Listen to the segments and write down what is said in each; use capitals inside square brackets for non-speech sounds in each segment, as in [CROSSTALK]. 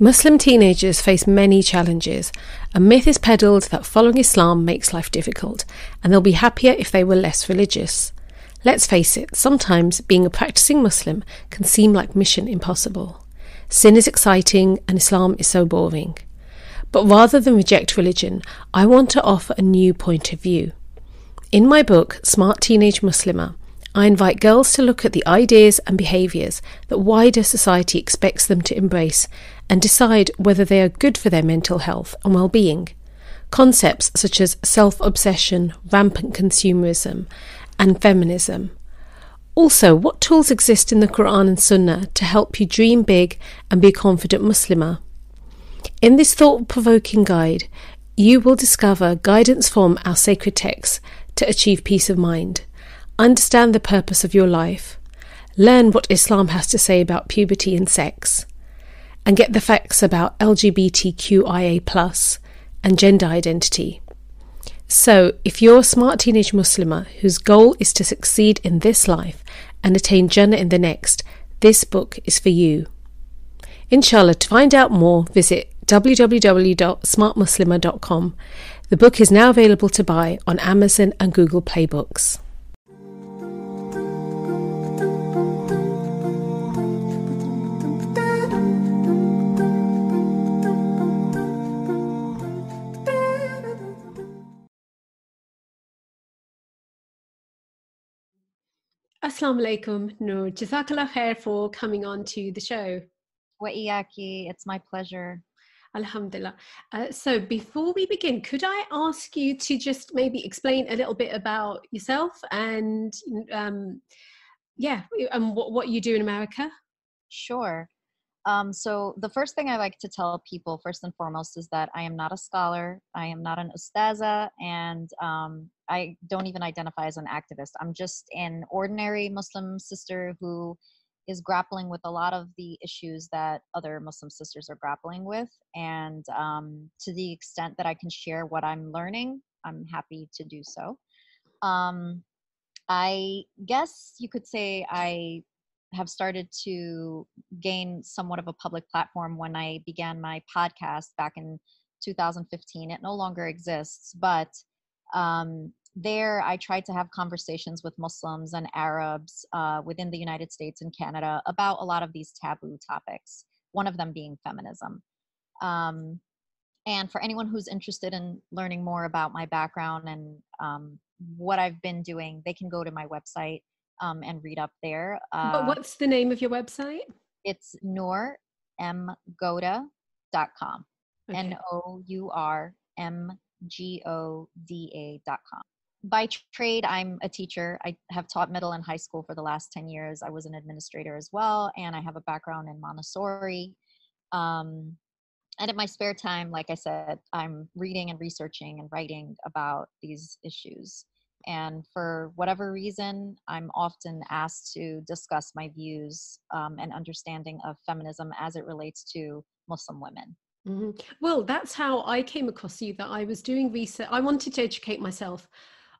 Muslim teenagers face many challenges. A myth is peddled that following Islam makes life difficult, and they'll be happier if they were less religious. Let's face it, sometimes being a practicing Muslim can seem like mission impossible. Sin is exciting and Islam is so boring. But rather than reject religion, I want to offer a new point of view. In my book, Smart Teenage Muslimah, I invite girls to look at the ideas and behaviours that wider society expects them to embrace and decide whether they are good for their mental health and well being. Concepts such as self obsession, rampant consumerism, and feminism. Also, what tools exist in the Quran and Sunnah to help you dream big and be a confident Muslimah? In this thought provoking guide, you will discover guidance from our sacred texts to achieve peace of mind, understand the purpose of your life, learn what Islam has to say about puberty and sex, and get the facts about LGBTQIA and gender identity. So, if you're a smart teenage Muslimah whose goal is to succeed in this life and attain Jannah in the next, this book is for you. Inshallah, to find out more, visit www.smartmuslima.com. The book is now available to buy on Amazon and Google Play Books. Assalamu alaikum, Noor. Jazakallah khair for coming on to the show. Wa iyaki, it's my pleasure. Alhamdulillah. Uh, so, before we begin, could I ask you to just maybe explain a little bit about yourself and, um, yeah, and what, what you do in America? Sure. Um, so, the first thing I like to tell people, first and foremost, is that I am not a scholar, I am not an ustaza, and um, I don't even identify as an activist. I'm just an ordinary Muslim sister who is grappling with a lot of the issues that other Muslim sisters are grappling with. And um, to the extent that I can share what I'm learning, I'm happy to do so. Um, I guess you could say I have started to gain somewhat of a public platform when I began my podcast back in 2015. It no longer exists, but um, there I tried to have conversations with Muslims and Arabs uh, within the United States and Canada about a lot of these taboo topics, one of them being feminism. Um, and for anyone who's interested in learning more about my background and um, what I've been doing, they can go to my website um, and read up there. Uh, but what's the name of your website? It's nourmgoda.com. Okay. N O U R M G O D A.com. By trade, I'm a teacher. I have taught middle and high school for the last 10 years. I was an administrator as well, and I have a background in Montessori. Um, and in my spare time, like I said, I'm reading and researching and writing about these issues. and for whatever reason, I'm often asked to discuss my views um, and understanding of feminism as it relates to Muslim women. Mm-hmm. Well, that's how I came across you. That I was doing research. I wanted to educate myself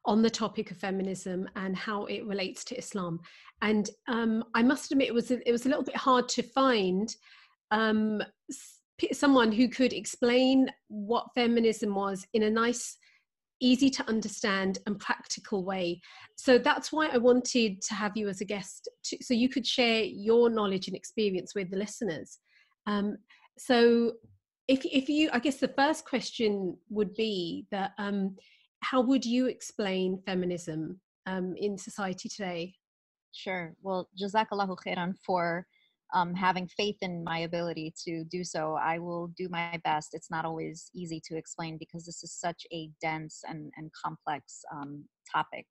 on the topic of feminism and how it relates to Islam. And um, I must admit, it was a, it was a little bit hard to find um, someone who could explain what feminism was in a nice easy to understand and practical way so that's why i wanted to have you as a guest to, so you could share your knowledge and experience with the listeners um, so if, if you i guess the first question would be that um, how would you explain feminism um, in society today sure well jazakallahu khairan for um, having faith in my ability to do so, I will do my best. It's not always easy to explain because this is such a dense and, and complex um, topic.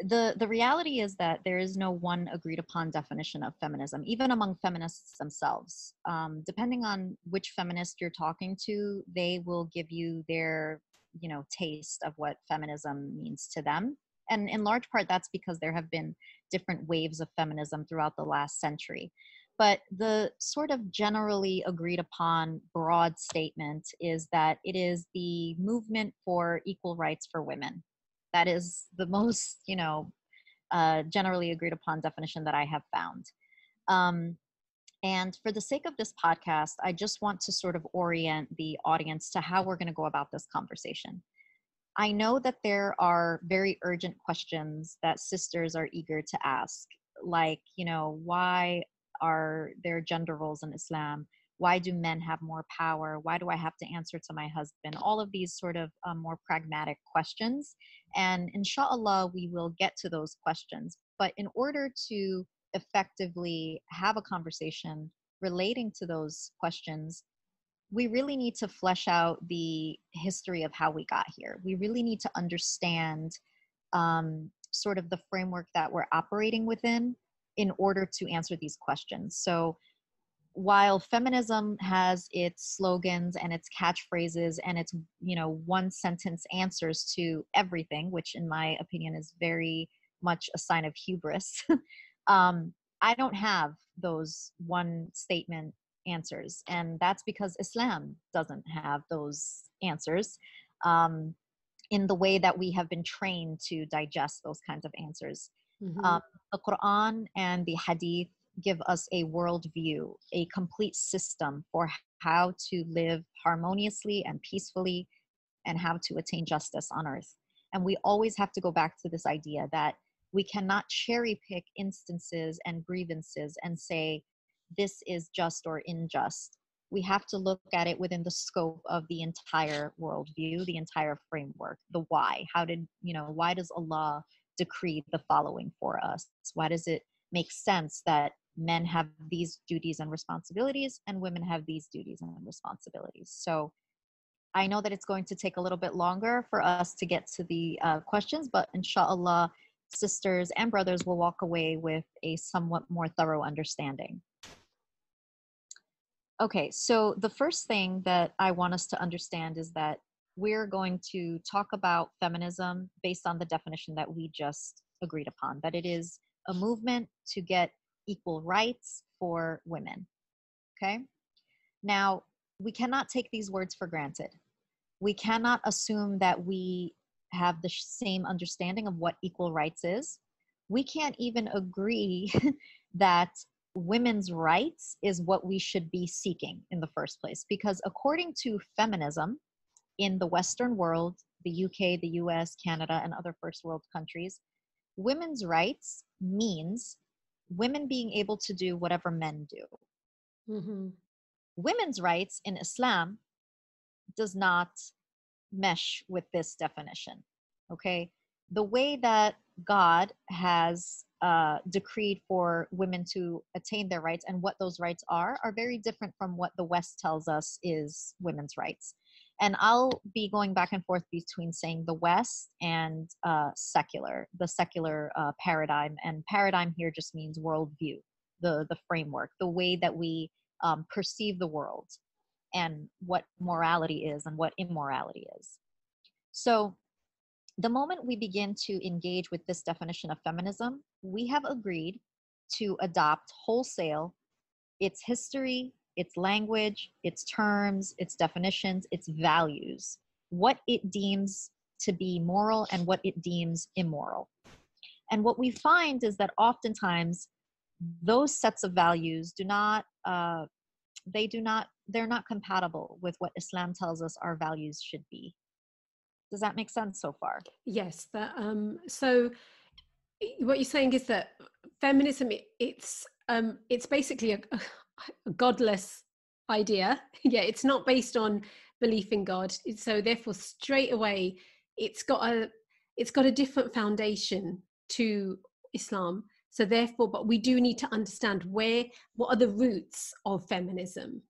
The the reality is that there is no one agreed upon definition of feminism, even among feminists themselves. Um, depending on which feminist you're talking to, they will give you their you know taste of what feminism means to them. And in large part that's because there have been different waves of feminism throughout the last century. But the sort of generally agreed upon broad statement is that it is the movement for equal rights for women that is the most you know uh, generally agreed upon definition that i have found um, and for the sake of this podcast i just want to sort of orient the audience to how we're going to go about this conversation I know that there are very urgent questions that sisters are eager to ask, like, you know, why are there gender roles in Islam? Why do men have more power? Why do I have to answer to my husband? All of these sort of um, more pragmatic questions. And inshallah, we will get to those questions. But in order to effectively have a conversation relating to those questions, we really need to flesh out the history of how we got here. We really need to understand um, sort of the framework that we're operating within in order to answer these questions. So, while feminism has its slogans and its catchphrases and its you know one sentence answers to everything which in my opinion is very much a sign of hubris [LAUGHS] um, i don't have those one statement answers. And that's because Islam doesn't have those answers um, in the way that we have been trained to digest those kinds of answers. Mm-hmm. Um, the Quran and the Hadith give us a worldview, a complete system for how to live harmoniously and peacefully and how to attain justice on earth. And we always have to go back to this idea that we cannot cherry pick instances and grievances and say, this is just or unjust. We have to look at it within the scope of the entire worldview, the entire framework, the why. How did, you know, why does Allah decree the following for us? Why does it make sense that men have these duties and responsibilities and women have these duties and responsibilities? So I know that it's going to take a little bit longer for us to get to the uh, questions, but inshallah, sisters and brothers will walk away with a somewhat more thorough understanding. Okay, so the first thing that I want us to understand is that we're going to talk about feminism based on the definition that we just agreed upon that it is a movement to get equal rights for women. Okay? Now, we cannot take these words for granted. We cannot assume that we have the same understanding of what equal rights is. We can't even agree [LAUGHS] that women's rights is what we should be seeking in the first place. Because according to feminism in the Western world, the UK, the US, Canada, and other first world countries, women's rights means women being able to do whatever men do. Mm-hmm. Women's rights in Islam does not mesh with this definition. Okay. The way that God has uh, decreed for women to attain their rights and what those rights are are very different from what the West tells us is women's rights. And I'll be going back and forth between saying the West and uh, secular, the secular uh, paradigm. And paradigm here just means worldview, the the framework, the way that we um, perceive the world, and what morality is and what immorality is. So the moment we begin to engage with this definition of feminism, we have agreed to adopt wholesale its history, its language, its terms, its definitions, its values, what it deems to be moral and what it deems immoral. And what we find is that oftentimes those sets of values do not, uh, they do not, they're not compatible with what Islam tells us our values should be. Does that make sense so far? Yes. Um, so what you're saying is that feminism, it's, um, it's basically a godless idea. [LAUGHS] yeah, it's not based on belief in God. So therefore, straight away, it's got a it's got a different foundation to Islam. So therefore, but we do need to understand where what are the roots of feminism.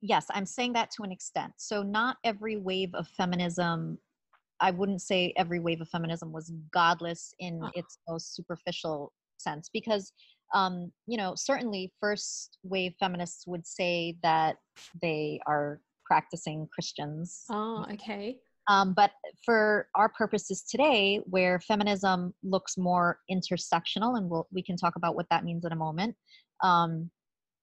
Yes, I'm saying that to an extent. So not every wave of feminism I wouldn't say every wave of feminism was godless in oh. its most superficial sense because um, you know, certainly first wave feminists would say that they are practicing Christians. Oh, okay. Um, but for our purposes today, where feminism looks more intersectional, and we'll, we can talk about what that means in a moment, um,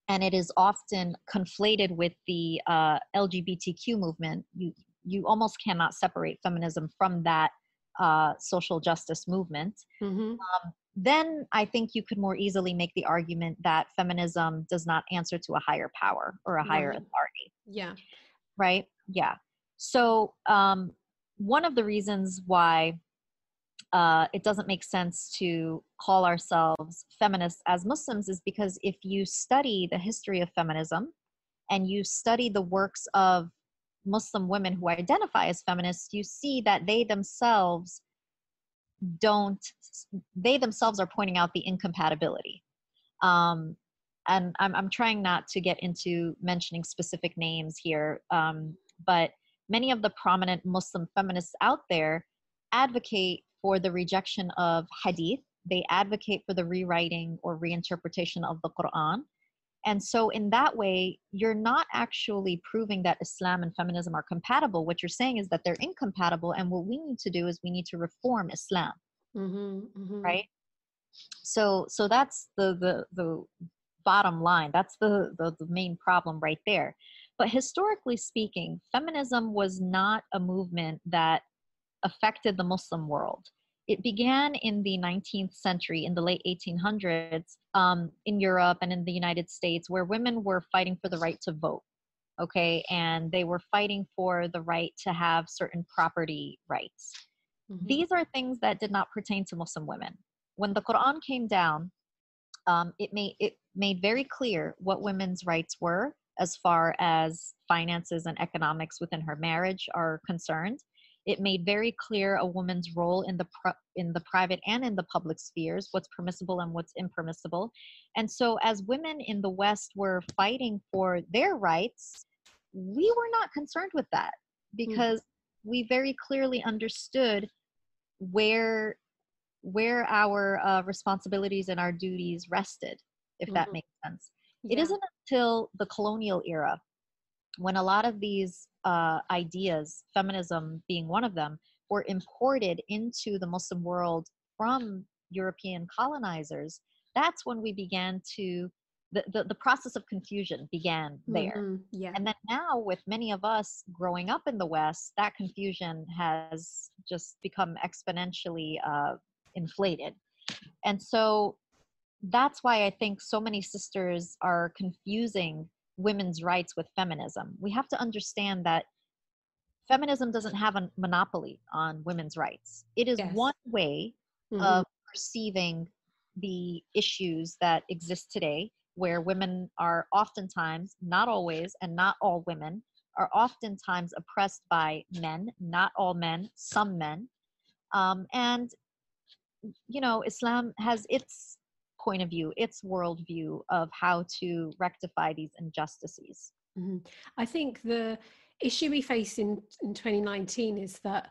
and it is often conflated with the uh, LGBTQ movement, you, you almost cannot separate feminism from that uh, social justice movement. Mm-hmm. Um, then I think you could more easily make the argument that feminism does not answer to a higher power or a higher right. authority. Yeah. Right? Yeah. So, um, one of the reasons why uh, it doesn't make sense to call ourselves feminists as Muslims is because if you study the history of feminism and you study the works of Muslim women who identify as feminists, you see that they themselves don't they themselves are pointing out the incompatibility. Um, and I'm, I'm trying not to get into mentioning specific names here um, but many of the prominent muslim feminists out there advocate for the rejection of hadith. They advocate for the rewriting or reinterpretation of the quran and so, in that way, you're not actually proving that Islam and feminism are compatible. What you're saying is that they're incompatible. And what we need to do is we need to reform Islam. Mm-hmm, mm-hmm. Right? So, so that's the, the, the bottom line. That's the, the, the main problem right there. But historically speaking, feminism was not a movement that affected the Muslim world. It began in the 19th century, in the late 1800s, um, in Europe and in the United States, where women were fighting for the right to vote. Okay, and they were fighting for the right to have certain property rights. Mm-hmm. These are things that did not pertain to Muslim women. When the Quran came down, um, it made it made very clear what women's rights were as far as finances and economics within her marriage are concerned. It made very clear a woman's role in the in the private and in the public spheres, what's permissible and what's impermissible. And so, as women in the West were fighting for their rights, we were not concerned with that hmm. because mm-hmm. we very clearly understood where where our uh, responsibilities and our duties rested, if mm-hmm. that makes sense. Yeah. It isn't until the colonial era when a lot of these uh, ideas, feminism being one of them, were imported into the Muslim world from European colonizers, that's when we began to the, the, the process of confusion began there. Mm-hmm, yeah. And then now, with many of us growing up in the West, that confusion has just become exponentially uh, inflated. And so that's why I think so many sisters are confusing women's rights with feminism. We have to understand that feminism doesn't have a monopoly on women's rights. It is yes. one way mm-hmm. of perceiving the issues that exist today, where women are oftentimes, not always, and not all women, are oftentimes oppressed by men, not all men, some men. Um, and, you know, Islam has its point of view, its worldview of how to rectify these injustices. Mm-hmm. I think the issue we face in, in 2019 is that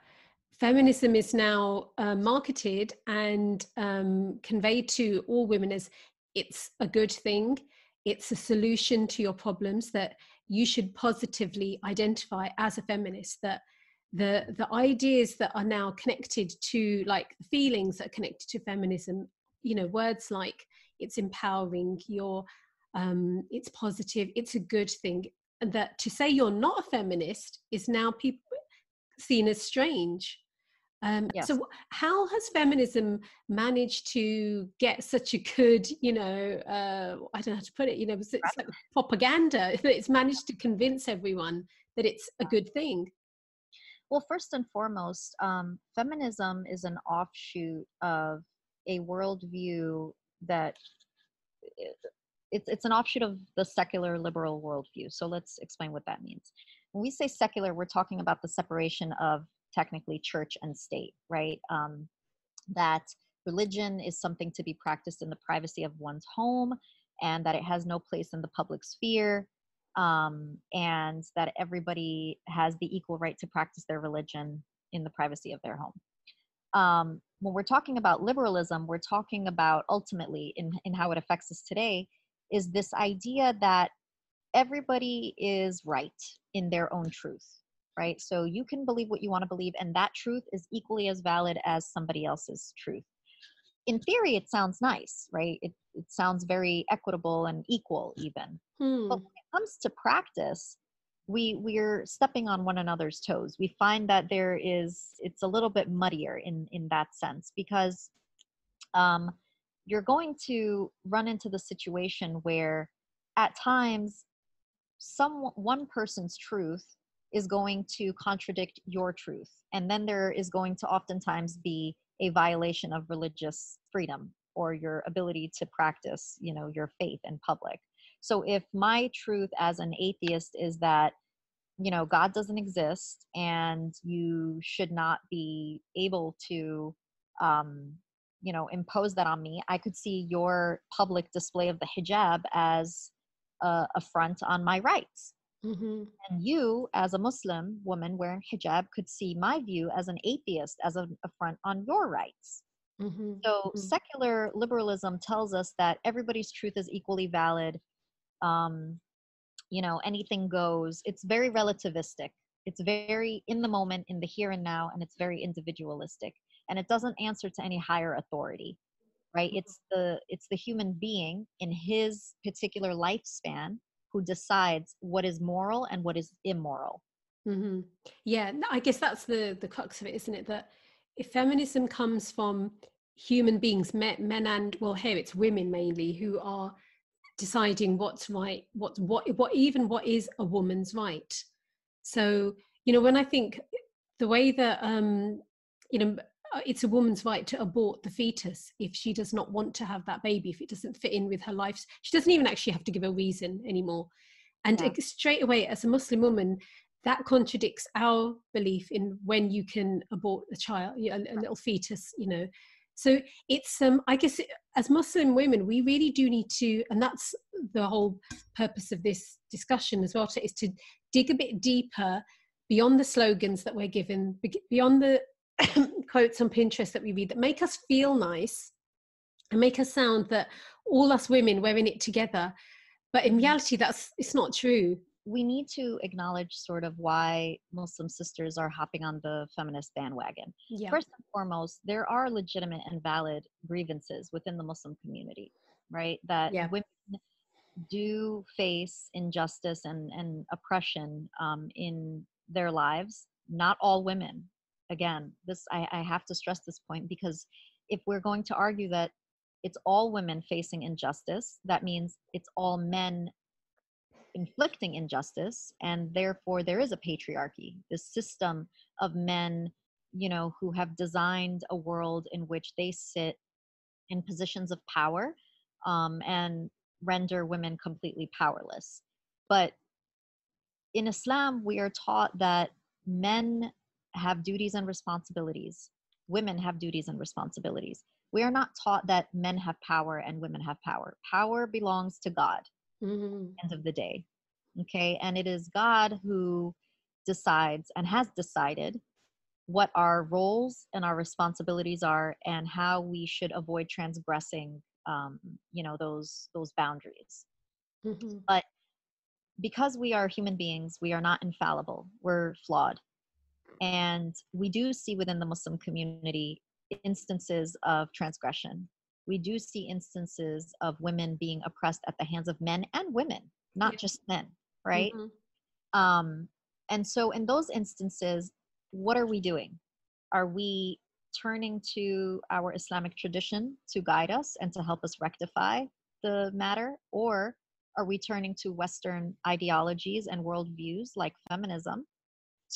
feminism is now uh, marketed and um, conveyed to all women as it's a good thing, it's a solution to your problems that you should positively identify as a feminist, that the the ideas that are now connected to like feelings that are connected to feminism you know words like it's empowering you're um it's positive it's a good thing and that to say you're not a feminist is now people seen as strange um, Yes. So, how has feminism managed to get such a good, you know, uh, I don't know how to put it, you know, it's, it's like propaganda [LAUGHS] that it's managed to convince everyone that it's a good thing? Well, first and foremost, um, feminism is an offshoot of a worldview that it's it's an offshoot of the secular liberal worldview. So let's explain what that means. When we say secular, we're talking about the separation of technically church and state, right? Um, that religion is something to be practiced in the privacy of one's home, and that it has no place in the public sphere, um, and that everybody has the equal right to practice their religion in the privacy of their home. Um, when we're talking about liberalism, we're talking about ultimately in, in how it affects us today is this idea that everybody is right in their own truth, right? So you can believe what you want to believe, and that truth is equally as valid as somebody else's truth. In theory, it sounds nice, right? It, it sounds very equitable and equal, even Hmm. but when it comes to practice we we're stepping on one another's toes. We find that there is it's a little bit muddier in in that sense because um you're going to run into the situation where at times some one person's truth is going to contradict your truth. And then there is going to oftentimes be a violation of religious freedom or your ability to practice you know your faith in public so if my truth as an atheist is that you know god doesn't exist and you should not be able to um you know impose that on me i could see your public display of the hijab as a affront on my rights Mhm. and you as a muslim woman wearing hijab could see my view as an atheist as an affront on your rights Mhm. so Mhm. secular liberalism tells us that everybody's truth is equally valid. Um, you know, anything goes. It's very relativistic. It's very in the moment, in the here and now, and it's very individualistic. And it doesn't answer to any higher authority, right? It's the it's the human being in his particular lifespan who decides what is moral and what is immoral. hmm Yeah, I guess that's the the crux of it, isn't it? That if feminism comes from human beings, men, men and well, here it's women mainly who are deciding what's right, what's what, what even what is a woman's right. So you know, when I think the way that um, you know, it's a woman's right to abort the fetus if she does not want to have that baby, if it doesn't fit in with her life, she doesn't even actually have to give a reason anymore. And Yeah. straight away, as a Muslim woman, that contradicts our belief in when you can abort a child, a, a little fetus, you know. So it's, um, I guess, as Muslim women, we really do need to, and that's the whole purpose of this discussion as well, is to dig a bit deeper beyond the slogans that we're given, beyond the [COUGHS] quotes on Pinterest that we read that make us feel nice and make us sound that all us women we're in it together. But in reality, that's it's not true. We need to acknowledge sort of why Muslim sisters are hopping on the feminist bandwagon. Yeah. First and foremost, there are legitimate and valid grievances within the Muslim community, right? That Yeah. women do face injustice and, and oppression um, in their lives. Not all women. Again, this I, I have to stress this point because if we're going to argue that it's all women facing injustice, that means it's all men inflicting injustice and therefore there is a patriarchy this system of men you know who have designed a world in which they sit in positions of power um, and render women completely powerless. But in islam we are taught that men have duties and responsibilities. Women have duties and responsibilities. We are not taught that men have power and women have power. Power belongs to god Mhm. end of the day. Okay. And it is God who decides and has decided what our roles and our responsibilities are and how we should avoid transgressing um, you know those those boundaries Mhm. because we are human beings we are not infallible we're flawed And we do see within the Muslim community instances of transgression. We do see instances of women being oppressed at the hands of men and women, not Yeah. just men, right? Mhm. Um, and so, in those instances, what are we doing? Are we turning to our Islamic tradition to guide us and to help us rectify the matter? Or are we turning to Western ideologies and worldviews like feminism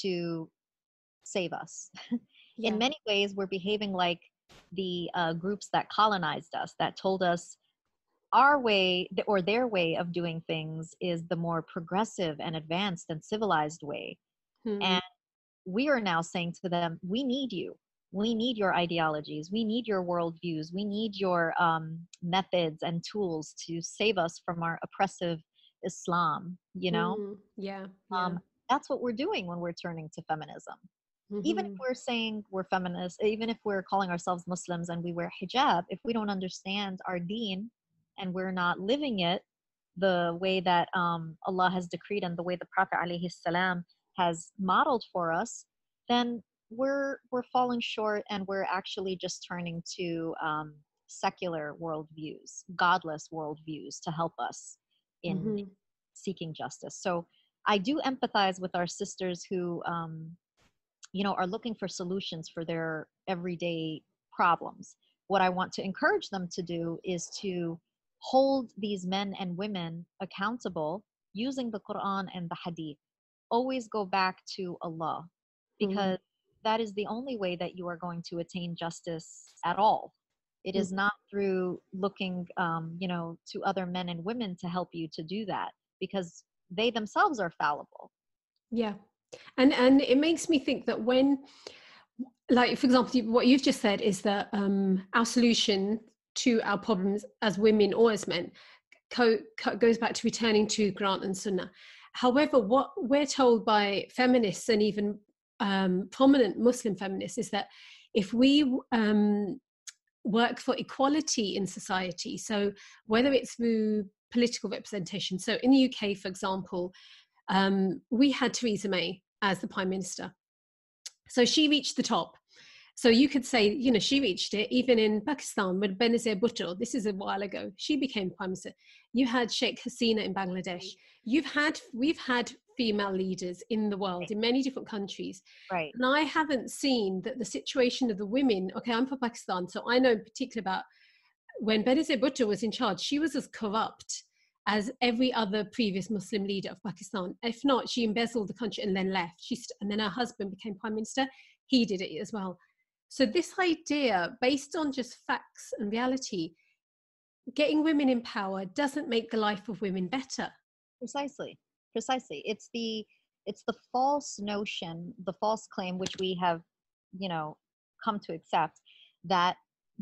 to save us? [LAUGHS] Yeah. In many ways, we're behaving like the uh, groups that colonized us, that told us our way or their way of doing things is the more progressive and advanced and civilized way. Mhm. And we are now saying to them, we need you. We need your ideologies. We need your worldviews. We need your um, methods and tools to save us from our oppressive Islam. You know, Mhm. yeah, um, that's what we're doing when we're turning to feminism. Even if Mhm. we're saying we're feminists, even if we're calling ourselves Muslims and we wear hijab, if we don't understand our deen and we're not living it the way that um, Allah has decreed and the way the Prophet alayhi salam has modeled for us, then we're we're falling short and we're actually just turning to um, secular worldviews, godless worldviews to help us in Mhm. seeking justice. So I do empathize with our sisters who, um, you know, are looking for solutions for their everyday problems. What I want to encourage them to do is to hold these men and women accountable using the Quran and the Hadith. Always go back to Allah because that is the only way that you are going to attain justice at all. It is not through looking, um, you know, to other men and women to help you to do that because they themselves are fallible. Yeah. And and it makes me think that when like for example what you've just said is that um our solution to our problems as women or as men co- co- goes back to returning to Quran and Sunnah. However, what we're told by feminists and even um, prominent Muslim feminists is that if we um, work for equality in society, so whether it's through political representation, so in the UK, for example, um, we had Theresa May as the prime minister. So she reached the top. So you could say, you know, she reached it even in Pakistan with Benazir Bhutto. This is a while ago. She became prime minister. You had Sheikh Hasina in Bangladesh. You've had, we've had female leaders in the world in many different countries. Right. And I haven't seen that the situation of the women, okay, I'm from Pakistan, so I know in particular about when Benazir Bhutto was in charge, she was as corrupt as every other previous Muslim leader of Pakistan. If not, she embezzled the country and then left. She st- and then her husband became prime minister. He did it as well. So this idea, based on just facts and reality, getting women in power doesn't make the life of women better. Precisely. Precisely. It's the it's the false notion, the false claim which we have, you know, come to accept that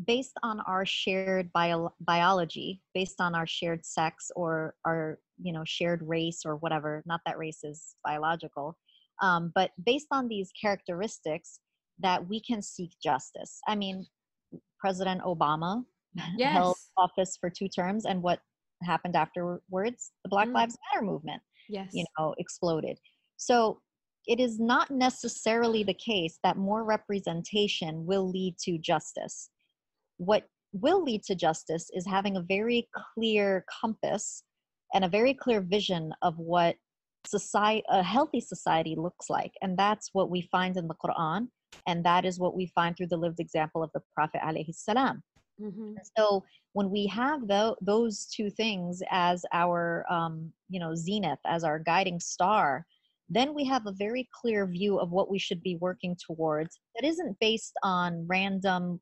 based on our shared bio- biology, based on our shared sex or our, you know, shared race or whatever, not that race is biological, um, but based on these characteristics, that we can seek justice. I mean, President Obama [LAUGHS] held office for two terms, and what happened afterwards? The Black Mm. Lives Matter movement Yes. you know exploded so it is not necessarily the case that more representation will lead to justice what will lead to justice is having a very clear compass and a very clear vision of what society a healthy society looks like and that's what we find in the quran and that is what we find through the lived example of the prophet alayhi salam Mhm. so when we have tho- those two things as our um, you know zenith as our guiding star then we have a very clear view of what we should be working towards that isn't based on random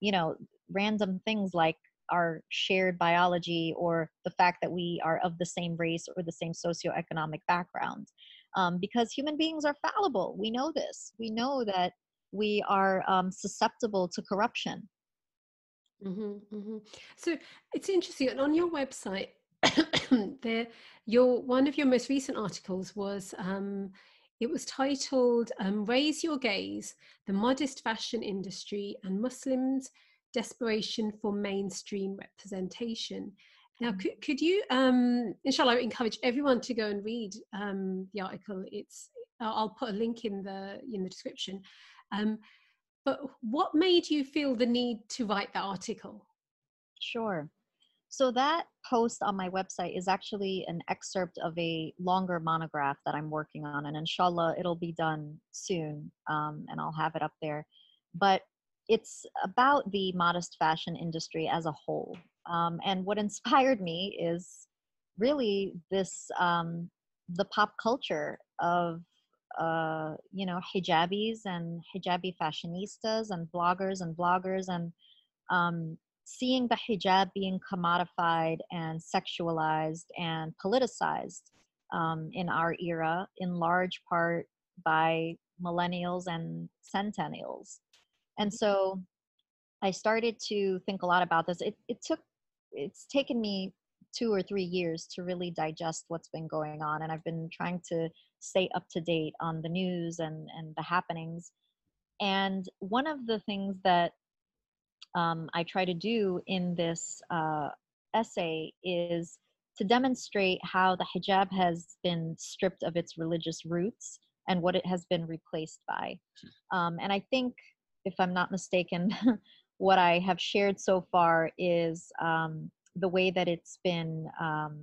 you know random things like our shared biology or the fact that we are of the same race or the same socioeconomic background. Um, because human beings are fallible. We know this. We know that we are um, susceptible to corruption. Hmm hmm So it's interesting. And on your website, [COUGHS] there, your one of your most recent articles was um, it was titled um, "Raise Your Gaze: The Modest Fashion Industry and Muslims' Desperation for Mainstream Representation." Now, could, could you, um, inshallah, encourage everyone to go and read um, the article? It's I'll put a link in the in the description. Um, but what made you feel the need to write that article? Sure. So that post on my website is actually an excerpt of a longer monograph that I'm working on, and inshallah, it'll be done soon, um, and I'll have it up there. But it's about the modest fashion industry as a whole. Um, and what [LAUGHS] inspired me is really this um, the pop culture of uh, you know hijabis and hijabi fashionistas and bloggers and bloggers and um, seeing the hijab being commodified and sexualized and politicized um, in our era in large part by millennials and centennials and so i started to think a lot about this. It, it took it's taken me two or three years to really digest what's been going on and i've been trying to stay up to date on the news and and the happenings. And one of the things that um, i try to do in this uh, essay is to demonstrate how the hijab has been stripped of its religious roots and what it has been replaced by. Um, and i think if i'm not mistaken [LAUGHS] what i have shared so far is um, the way that it's been um,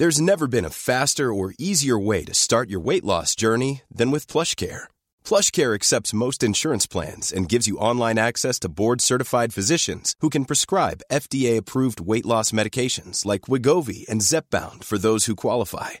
There's never been a faster or easier way to start your weight loss journey than with PlushCare. PlushCare accepts most insurance plans and gives you online access to board-certified physicians who can prescribe FDA-approved weight loss medications like Wegovy and Zepbound for those who qualify.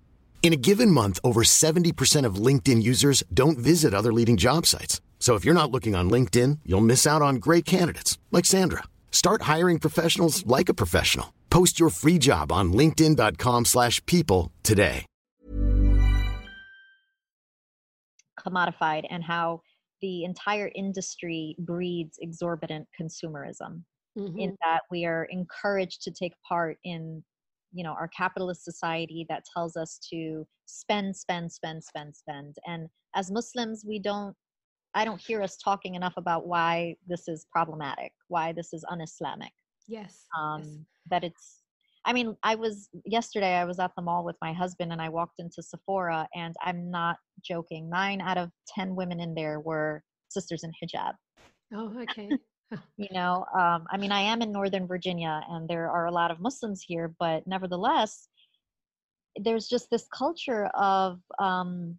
In a given month, over 70% of LinkedIn users don't visit other leading job sites. So if you're not looking on LinkedIn, you'll miss out on great candidates like Sandra. Start hiring professionals like a professional. Post your free job on linkedin.com/people slash people today. commodified and how the entire industry breeds exorbitant consumerism Mm-hmm. in that we are encouraged to take part in you know our capitalist society that tells us to spend spend spend spend spend. And as muslims we don't i don't hear us talking enough about why this is problematic why this is un-islamic. Yes, um yes. that it's i mean i was yesterday i was at the mall with my husband and i walked into sephora and i'm not joking nine out of ten women in there were sisters in hijab. Oh okay you know um, i mean i am in northern virginia and there are a lot of muslims here but nevertheless there's just this culture of um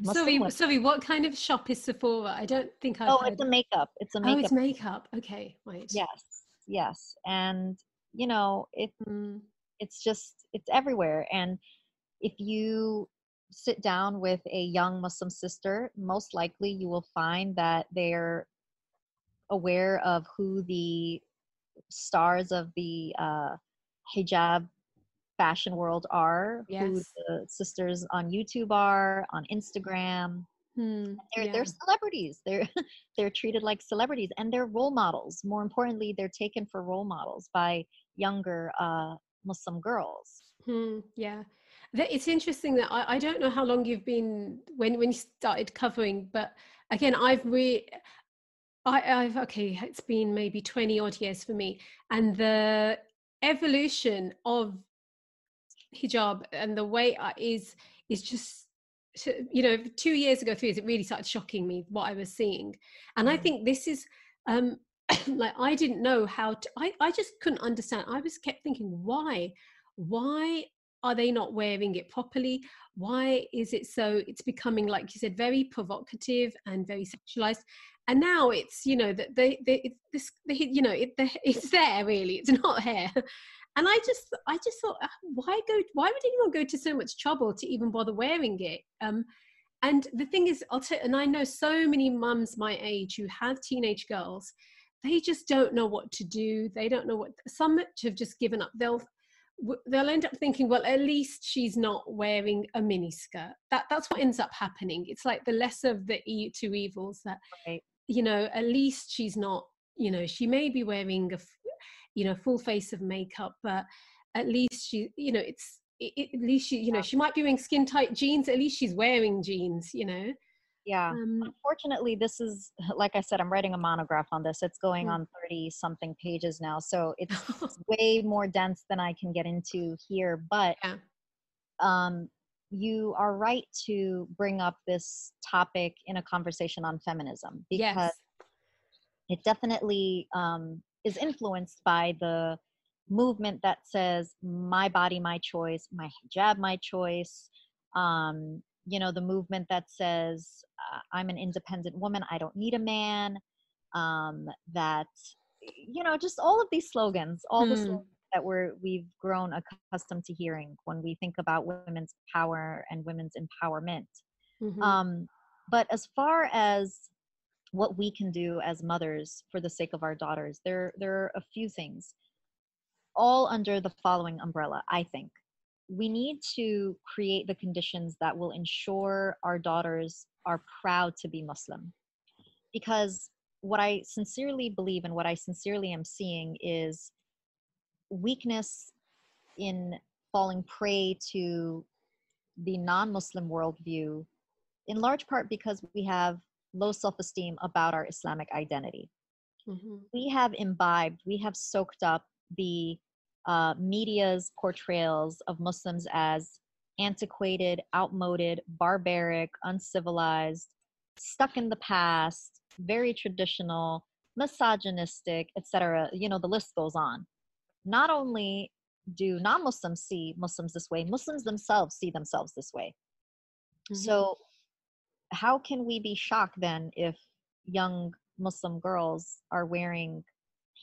Muslim sorry women- sorry what kind of shop is sephora? I don't think i've oh heard it's a makeup it's a makeup. oh it's makeup okay right yes yes and you know it Mm, it's just it's everywhere and if you sit down with a young muslim sister most likely you will find that they're aware of who the stars of the uh, hijab fashion world are who the sisters on youtube are on instagram. Hmm, they're, yeah. they're celebrities. They're [LAUGHS] they're treated like celebrities and they're role models. More importantly they're taken for role models by younger uh, muslim girls. Hmm, yeah. It's interesting that I, I don't know how long you've been when when you started covering, but again, I've re I, I've okay, it's been maybe 20 odd years for me. And the evolution of hijab and the way I, is is just you know, two years ago, three years, it really started shocking me what I was seeing. And I Mm. think this is um [CLEARS THROAT] like I didn't know how to I, I just couldn't understand. I was kept thinking, why? Why are they not wearing it properly? Why is it so it's becoming, like you said, very provocative and very sexualized? And now it's, you know, that they, they this they, you know, it, the, [LAUGHS] it's there really, it's not here. And I just I just thought, "Ah, why go why would anyone go to so much trouble to even bother wearing it? Um and the thing is, I'll tell and I know so many mums my age who have teenage girls, they just don't know what to do. They don't know what some have just given up. They'll they'll end up thinking well at least she's not wearing a mini skirt that that's what ends up happening. It's like the lesser of the e- two evils that right. you know at least she's not you know she may be wearing a you know full face of makeup but at least she you know it's it, at least she you know she might be wearing skin tight jeans at least she's wearing jeans you know yeah um, unfortunately this is [LAUGHS] like i said i'm writing a monograph on this it's going mm. on 30 something pages now so it's, [LAUGHS] it's way more dense than i can get into here but yeah. um you are right to bring up this topic in a conversation on feminism because yes. it definitely um, is influenced by the movement that says my body my choice my hijab my choice um, you know the movement that says uh, i'm an independent woman i don't need a man um, that you know just all of these slogans all hmm. the slogans that we're we've grown accustomed to hearing when we think about women's power and women's empowerment mm-hmm. um, but as far as what we can do as mothers for the sake of our daughters there there are a few things all under the following umbrella i think we need to create the conditions that will ensure our daughters are proud to be muslim because what i sincerely believe and what i sincerely am seeing is weakness in falling prey to the non-muslim worldview in large part because we have low self-esteem about our islamic identity mm-hmm. we have imbibed we have soaked up the uh, media's portrayals of muslims as antiquated outmoded barbaric uncivilized stuck in the past very traditional misogynistic etc you know the list goes on not only do non-muslims see muslims this way muslims themselves see themselves this way mm-hmm. so how can we be shocked then if young Muslim girls are wearing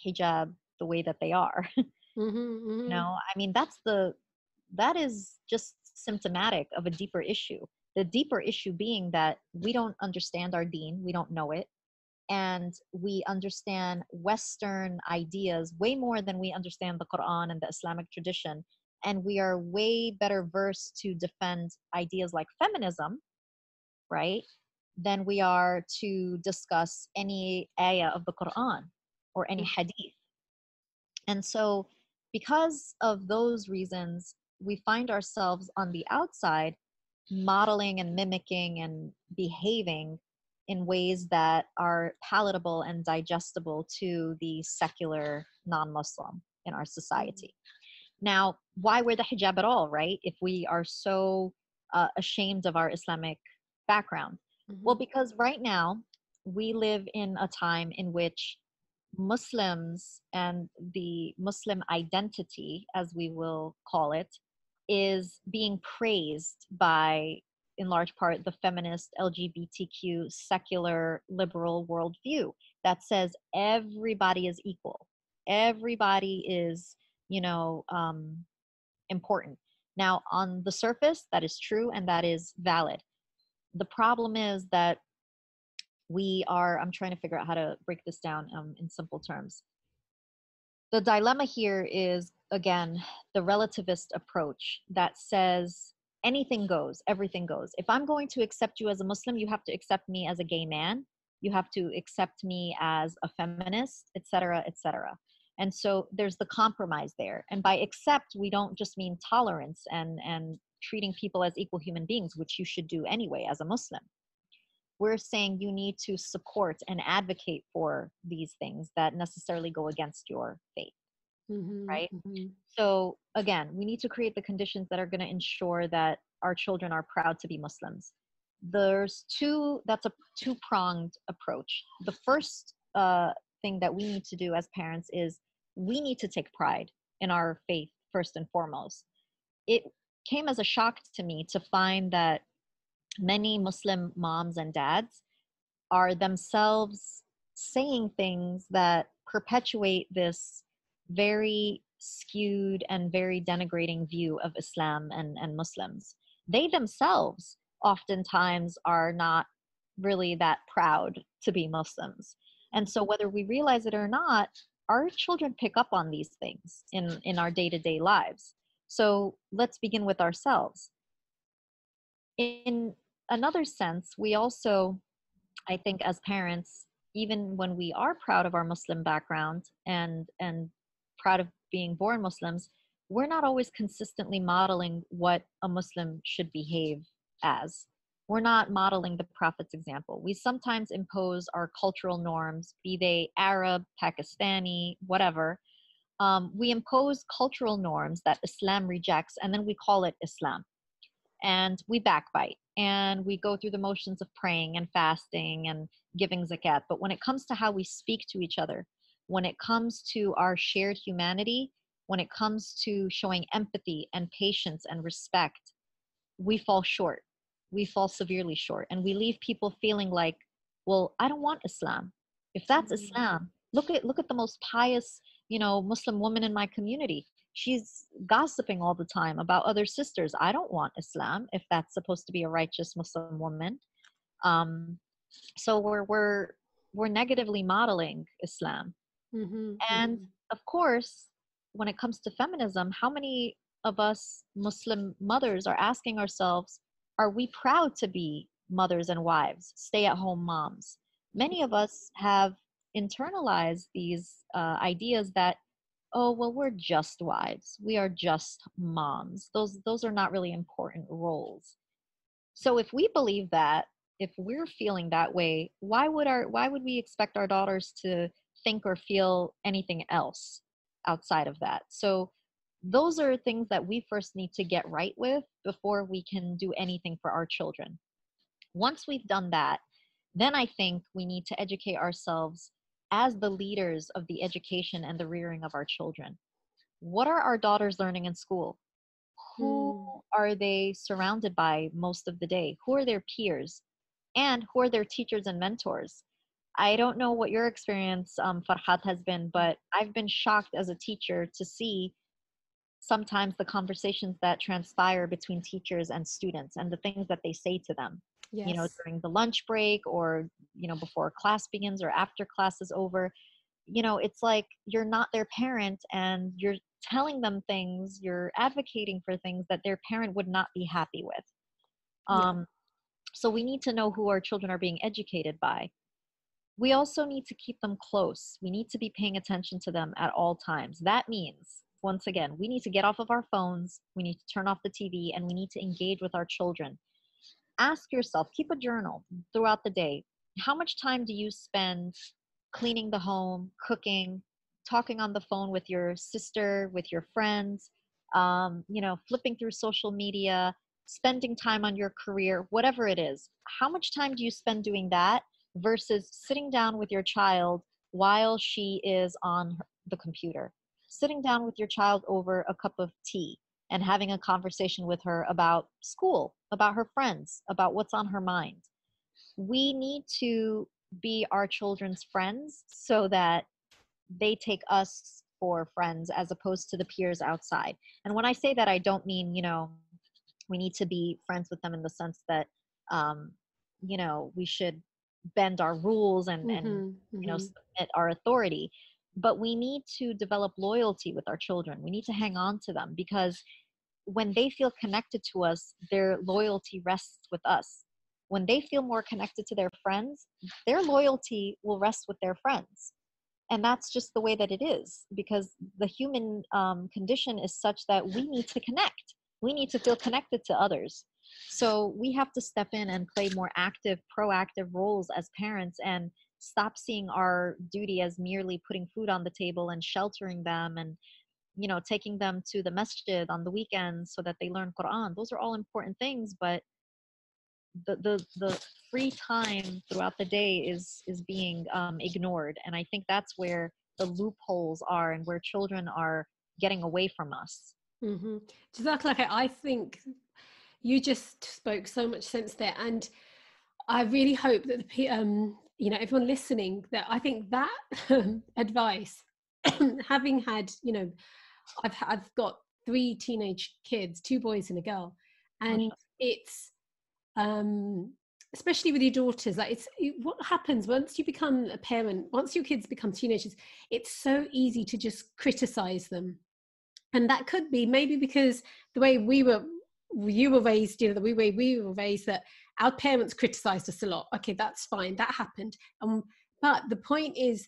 hijab the way that they are? [LAUGHS] mm-hmm, mm-hmm. You know, I mean, that's the that is just symptomatic of a deeper issue. The deeper issue being that we don't understand our deen, we don't know it, and we understand Western ideas way more than we understand the Quran and the Islamic tradition. And we are way better versed to defend ideas like feminism, right, than we are to discuss any ayah of the Quran or any mm. hadith. And so, because of those reasons, we find ourselves on the outside modeling and mimicking and behaving in ways that are palatable and digestible to the secular non Muslim in our society. Mm. Now, why wear the hijab at all, right? If we are so uh, ashamed of our Islamic background? Mm-hmm. Well, because right now we live in a time in which Muslims and the Muslim identity, as we will call it, is being praised by, in large part, the feminist LGBTQ secular liberal worldview that says everybody is equal, everybody is, you know, um, important. Now, on the surface, that is true and that is valid the problem is that we are i'm trying to figure out how to break this down um, in simple terms. The dilemma here is again the relativist approach that says anything goes everything goes. If i'm going to accept you as a muslim you have to accept me as a gay man. You have to accept me as a feminist etc etc and so there's the compromise there. And by accept we don't just mean tolerance and and treating people as equal human beings, which you should do anyway as a Muslim. We're saying you need to support and advocate for these things that necessarily go against your faith. Mm-hmm, right? Mm-hmm. So, again, we need to create the conditions that are going to ensure that our children are proud to be Muslims. There's two, that's a two pronged approach. The first uh, thing that we need to do as parents is we need to take pride in our faith first and foremost. It came as a shock to me to find that many Muslim moms and dads are themselves saying things that perpetuate this very skewed and very denigrating view of Islam and, and Muslims. They themselves oftentimes are not really that proud to be Muslims. And so, whether we realize it or not, our children pick up on these things in, in our day to day lives. So let's begin with ourselves. In another sense, we also, I think, as parents, even when we are proud of our Muslim background and and proud of being born Muslims, we're not always consistently modeling what a Muslim should behave as. We're not modeling the Prophet's example. We sometimes impose our cultural norms, be they Arab, Pakistani, whatever. Um, we impose cultural norms that Islam rejects, and then we call it Islam. And we backbite and we go through the motions of praying and fasting and giving zakat. But when it comes to how we speak to each other, when it comes to our shared humanity, when it comes to showing empathy and patience and respect, we fall short. We fall severely short. And we leave people feeling like, well, I don't want Islam. If that's mm-hmm. Islam, look at look at the most pious, you know, Muslim woman in my community. She's gossiping all the time about other sisters. I don't want Islam if that's supposed to be a righteous Muslim woman. Um, so we're we're we're negatively modeling Islam. Mm-hmm. And mm-hmm. of course, when it comes to feminism, how many of us Muslim mothers are asking ourselves, are we proud to be mothers and wives, stay at home moms? Many of us have internalized these uh, ideas that oh well we're just wives we are just moms those those are not really important roles so if we believe that if we're feeling that way why would our why would we expect our daughters to think or feel anything else outside of that. So those are things that we first need to get right with before we can do anything for our children. Once we've done that, then I think we need to educate ourselves as the leaders of the education and the rearing of our children. What are our daughters learning in school? Who hmm. are they surrounded by most of the day? Who are their peers? And who are their teachers and mentors? I don't know what your experience, um, Farhat, has been, but I've been shocked as a teacher to see sometimes the conversations that transpire between teachers and students and the things that they say to them. Yes. You know, during the lunch break or, you know, before class begins or after class is over. You know, it's like you're not their parent and you're telling them things, you're advocating for things that their parent would not be happy with. Um, yeah. So we need to know who our children are being educated by we also need to keep them close. We need to be paying attention to them at all times. That means, once again, we need to get off of our phones, we need to turn off the TV, and we need to engage with our children. Ask yourself, keep a journal throughout the day. How much time do you spend cleaning the home, cooking, talking on the phone with your sister, with your friends, um, you know, flipping through social media, spending time on your career, whatever it is? How much time do you spend doing that? versus sitting down with your child while she is on the computer. Sitting down with your child over a cup of tea and having a conversation with her about school, about her friends, about what's on her mind. We need to be our children's friends so that they take us for friends as opposed to the peers outside. And when I say that, I don't mean, you know, we need to be friends with them in the sense that, um, you know, we should bend our rules and mm-hmm, and you know mm-hmm. submit our authority but we need to develop loyalty with our children. We need to hang on to them because when they feel connected to us their loyalty rests with us. When they feel more connected to their friends their loyalty will rest with their friends. And that's just the way that it is because the human um, condition is such that we need to connect. We need to feel connected to others. So we have to step in and play more active, proactive roles as parents and stop seeing our duty as merely putting food on the table and sheltering them and you know taking them to the masjid on the weekends so that they learn quran. Those are all important things but the the, the free time throughout the day is is being um, ignored. And i think that's where the loopholes are and where children are getting away from us. Mm-hmm. I think you just spoke so much sense there and i really hope that the um you know everyone listening that i think that [LAUGHS] advice [CLEARS THROAT] having had you know i've i've got three teenage kids two boys and a girl and it's um especially with your daughters like it's what happens once you become a parent once your kids become teenagers it's so easy to just criticize them. And that could be maybe because the way we were you were raised you know the way we were raised that our parents criticized us a lot. Okay that's fine that happened. Um, but the point is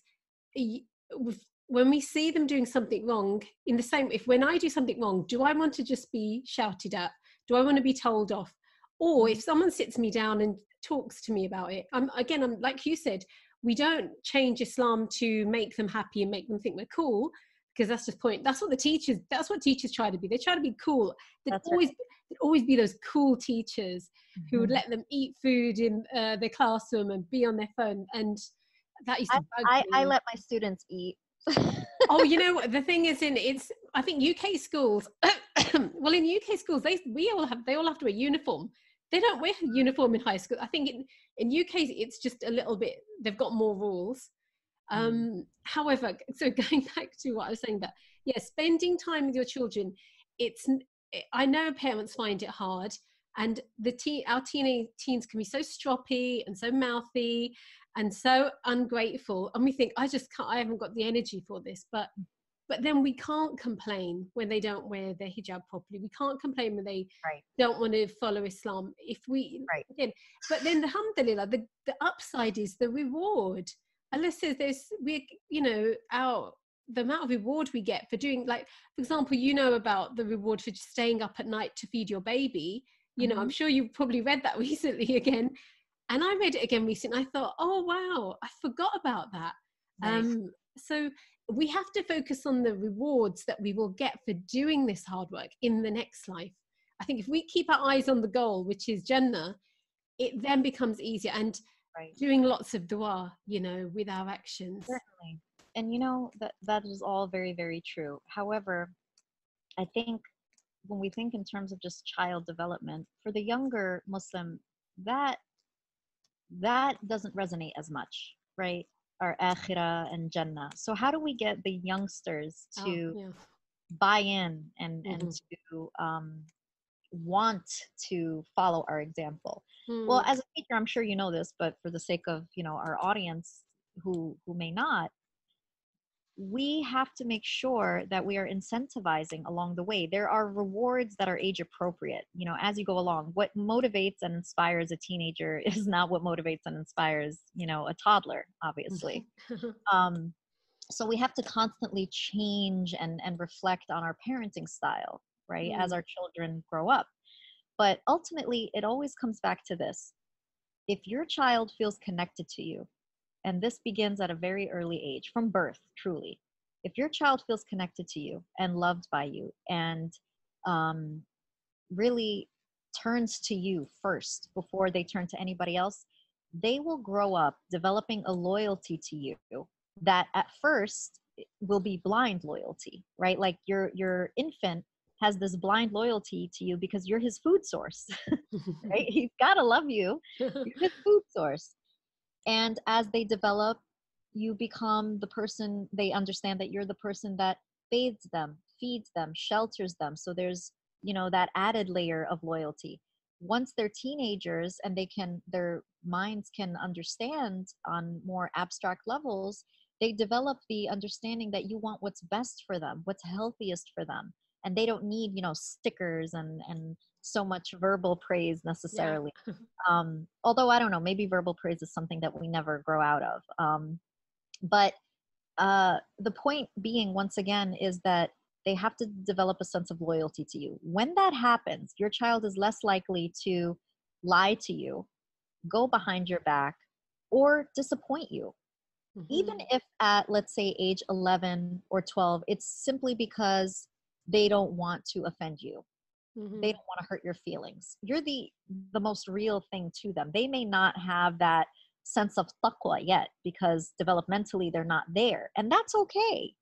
when we see them doing something wrong in the same if when i do something wrong do i want to just be shouted at? Do i want to be told off? Or if someone sits me down and talks to me about it i'm again i'm like you said we don't change islam to make them happy and make them think we're cool because that's just point. That's what the teachers that's what teachers try to be. They try to be cool. There'd always right. There'd always be those cool teachers mm-hmm. who would mm-hmm. let them eat food in uh, their classroom and be on their phone and that used to I, I, I let my students eat oh you know [LAUGHS] the thing is in it's i think uk schools [COUGHS] well in uk schools they we all have they all have to wear uniform they don't wear uniform in high school i think in, in uk it's just a little bit they've got more rules Mm. Um, however, so [LAUGHS] going back to what I was saying, that yeah, spending time with your children, it's I know parents find it hard, and the teen, our teenage teens can be so stroppy and so mouthy and so ungrateful, and we think I just can't, I haven't got the energy for this, but but then we can't complain when they don't wear their hijab properly. We can't complain when they right. don't want to follow Islam. If we, right. again, but then the alhamdulillah, the, the upside is the reward unless there's we you know our the amount of reward we get for doing like for example you know about the reward for staying up at night to feed your baby you know mm-hmm. i'm sure you probably read that [LAUGHS] recently again and i read it again recently i thought oh wow i forgot about that nice. um so we have to focus on the rewards that we will get for doing this hard work in the next life i think if we keep our eyes on the goal which is jannah it then becomes easier and right. doing lots of dua you know with our actions certainly and you know that that is all very very true however i think when we think in terms of just child development for the younger muslim that that doesn't resonate as much right our akhirah and jannah so how do we get the youngsters oh, to oh, yeah. buy in and mm-hmm. and to um want to follow our example hmm. well as a teacher i'm sure you know this but for the sake of you know our audience who who may not we have to make sure that we are incentivizing along the way. There are rewards that are age appropriate you know as you go along. What motivates and inspires a teenager [LAUGHS] is not what motivates and inspires you know a toddler obviously. [LAUGHS] Um, so we have to constantly change and and reflect on our parenting style right mm. as our children grow up. But ultimately it always comes back to this. If your child feels connected to you and this begins at a very early age from birth truly. If your child feels connected to you and loved by you and um, really turns to you first before they turn to anybody else they will grow up developing a loyalty to you that at first will be blind loyalty right? Like your your infant has this blind loyalty to you because you're his food source [LAUGHS] right? [LAUGHS] He's got to love you. You're his food source and as they develop you become the person they understand that you're the person that bathes them feeds them shelters them. So there's you know that added layer of loyalty. Once they're teenagers and they can their minds can understand on more abstract levels they develop the understanding that you want what's best for them what's healthiest for them. And they don't need you know stickers and and so much verbal praise necessarily yeah. [LAUGHS] um, although i don't know maybe verbal praise is something that we never grow out of um, but uh, the point being once again is that they have to develop a sense of loyalty to you when that happens your child is less likely to lie to you go behind your back or disappoint you mm-hmm. even if at let's say age 11 or 12 it's simply because they don't want to offend you mm-hmm. they don't want to hurt your feelings. You're the the most real thing to them. They may not have that sense of taqwa yet because developmentally they're not there and that's okay.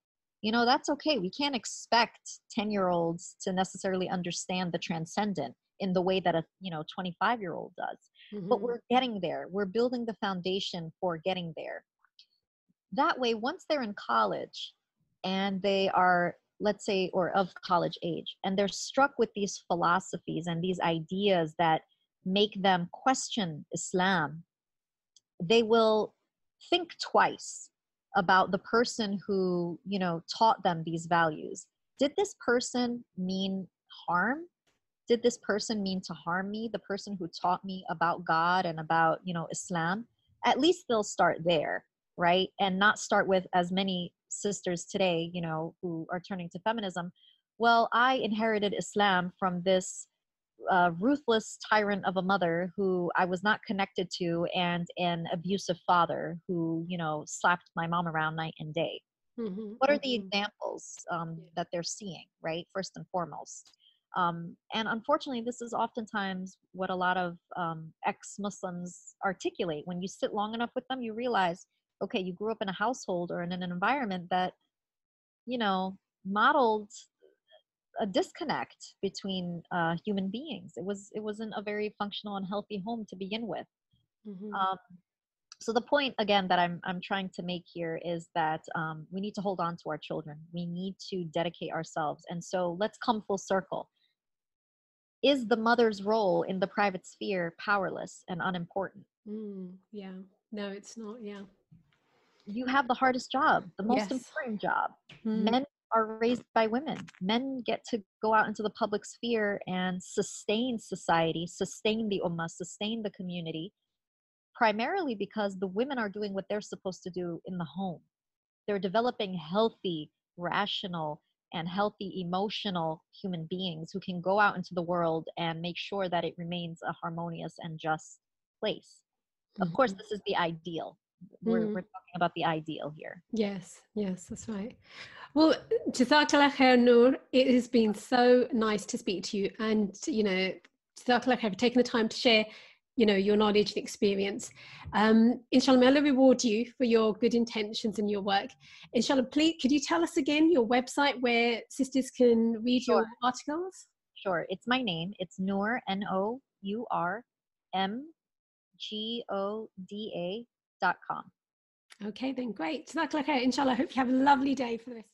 You know that's okay. We can't expect 10 year olds to necessarily understand the transcendent in the way that a you know 25 year old does mm-hmm. but we're getting there. We're building the foundation for getting there. That way once they're in college and they are let's say, or of college age, and they're struck with these philosophies and these ideas that make them question Islam, they will think twice about the person who, you know, taught them these values. did this person mean harm? Did this person mean to harm me the person who taught me about god and about you know islam? At least they'll start there right? And not start with as many sisters today you know who are turning to feminism well i inherited islam from this uh, ruthless tyrant of a mother who i was not connected to and an abusive father who you know slapped my mom around night and day mm-hmm, what are the mm-hmm. examples um, that they're seeing right first and foremost um, and unfortunately, this is oftentimes what a lot of um, ex Muslims articulate. When you sit long enough with them, you realize okay, you grew up in a household or in an environment that, you know, modeled a disconnect between uh, human beings. It was it wasn't a very functional and healthy home to begin with. Mm-hmm. Um, so the point again that I'm I'm trying to make here is that um, we need to hold on to our children. We need to dedicate ourselves, and so let's come full circle is the mother's role in the private sphere powerless and unimportant? Mm, yeah. No, it's not. Yeah. You have the hardest job, the most yes. important job. Mm. Men are raised by women. Men get to go out into the public sphere and sustain society, sustain the ummah, sustain the community, primarily because the women are doing what they're supposed to do in the home. They're developing healthy, rational, and healthy emotional human beings who can go out into the world and make sure that it remains a harmonious and just place mm-hmm. of course mm-hmm. this is the ideal we're, mm. we're talking about the ideal here. Yes yes that's right. Well jazakallah khair nour it has been so nice to speak to you and you know jazakallah khair for taking the time to share you know your knowledge and experience. Um inshallah may allah reward you for your good intentions and your work. Inshallah please could you tell us again your website where sisters can read sure. your articles? Sure it's my name. It's noor n-o-u-r m-g-o-d-a dot com okay then great so that's okay inshallah i hope you have a lovely day for the rest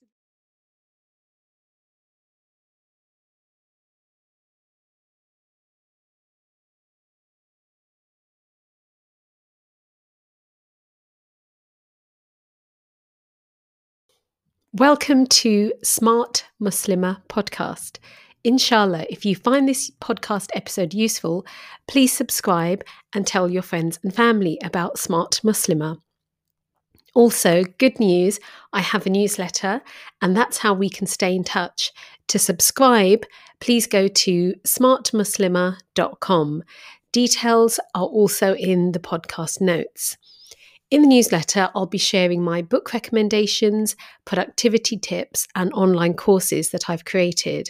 Welcome to Smart Muslimah podcast. Inshallah, if you find this podcast episode useful, please subscribe and tell your friends and family about Smart Muslimah. Also, good news I have a newsletter, and that's how we can stay in touch. To subscribe, please go to smartmuslima.com. Details are also in the podcast notes. In the newsletter, I'll be sharing my book recommendations, productivity tips, and online courses that I've created.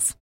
details.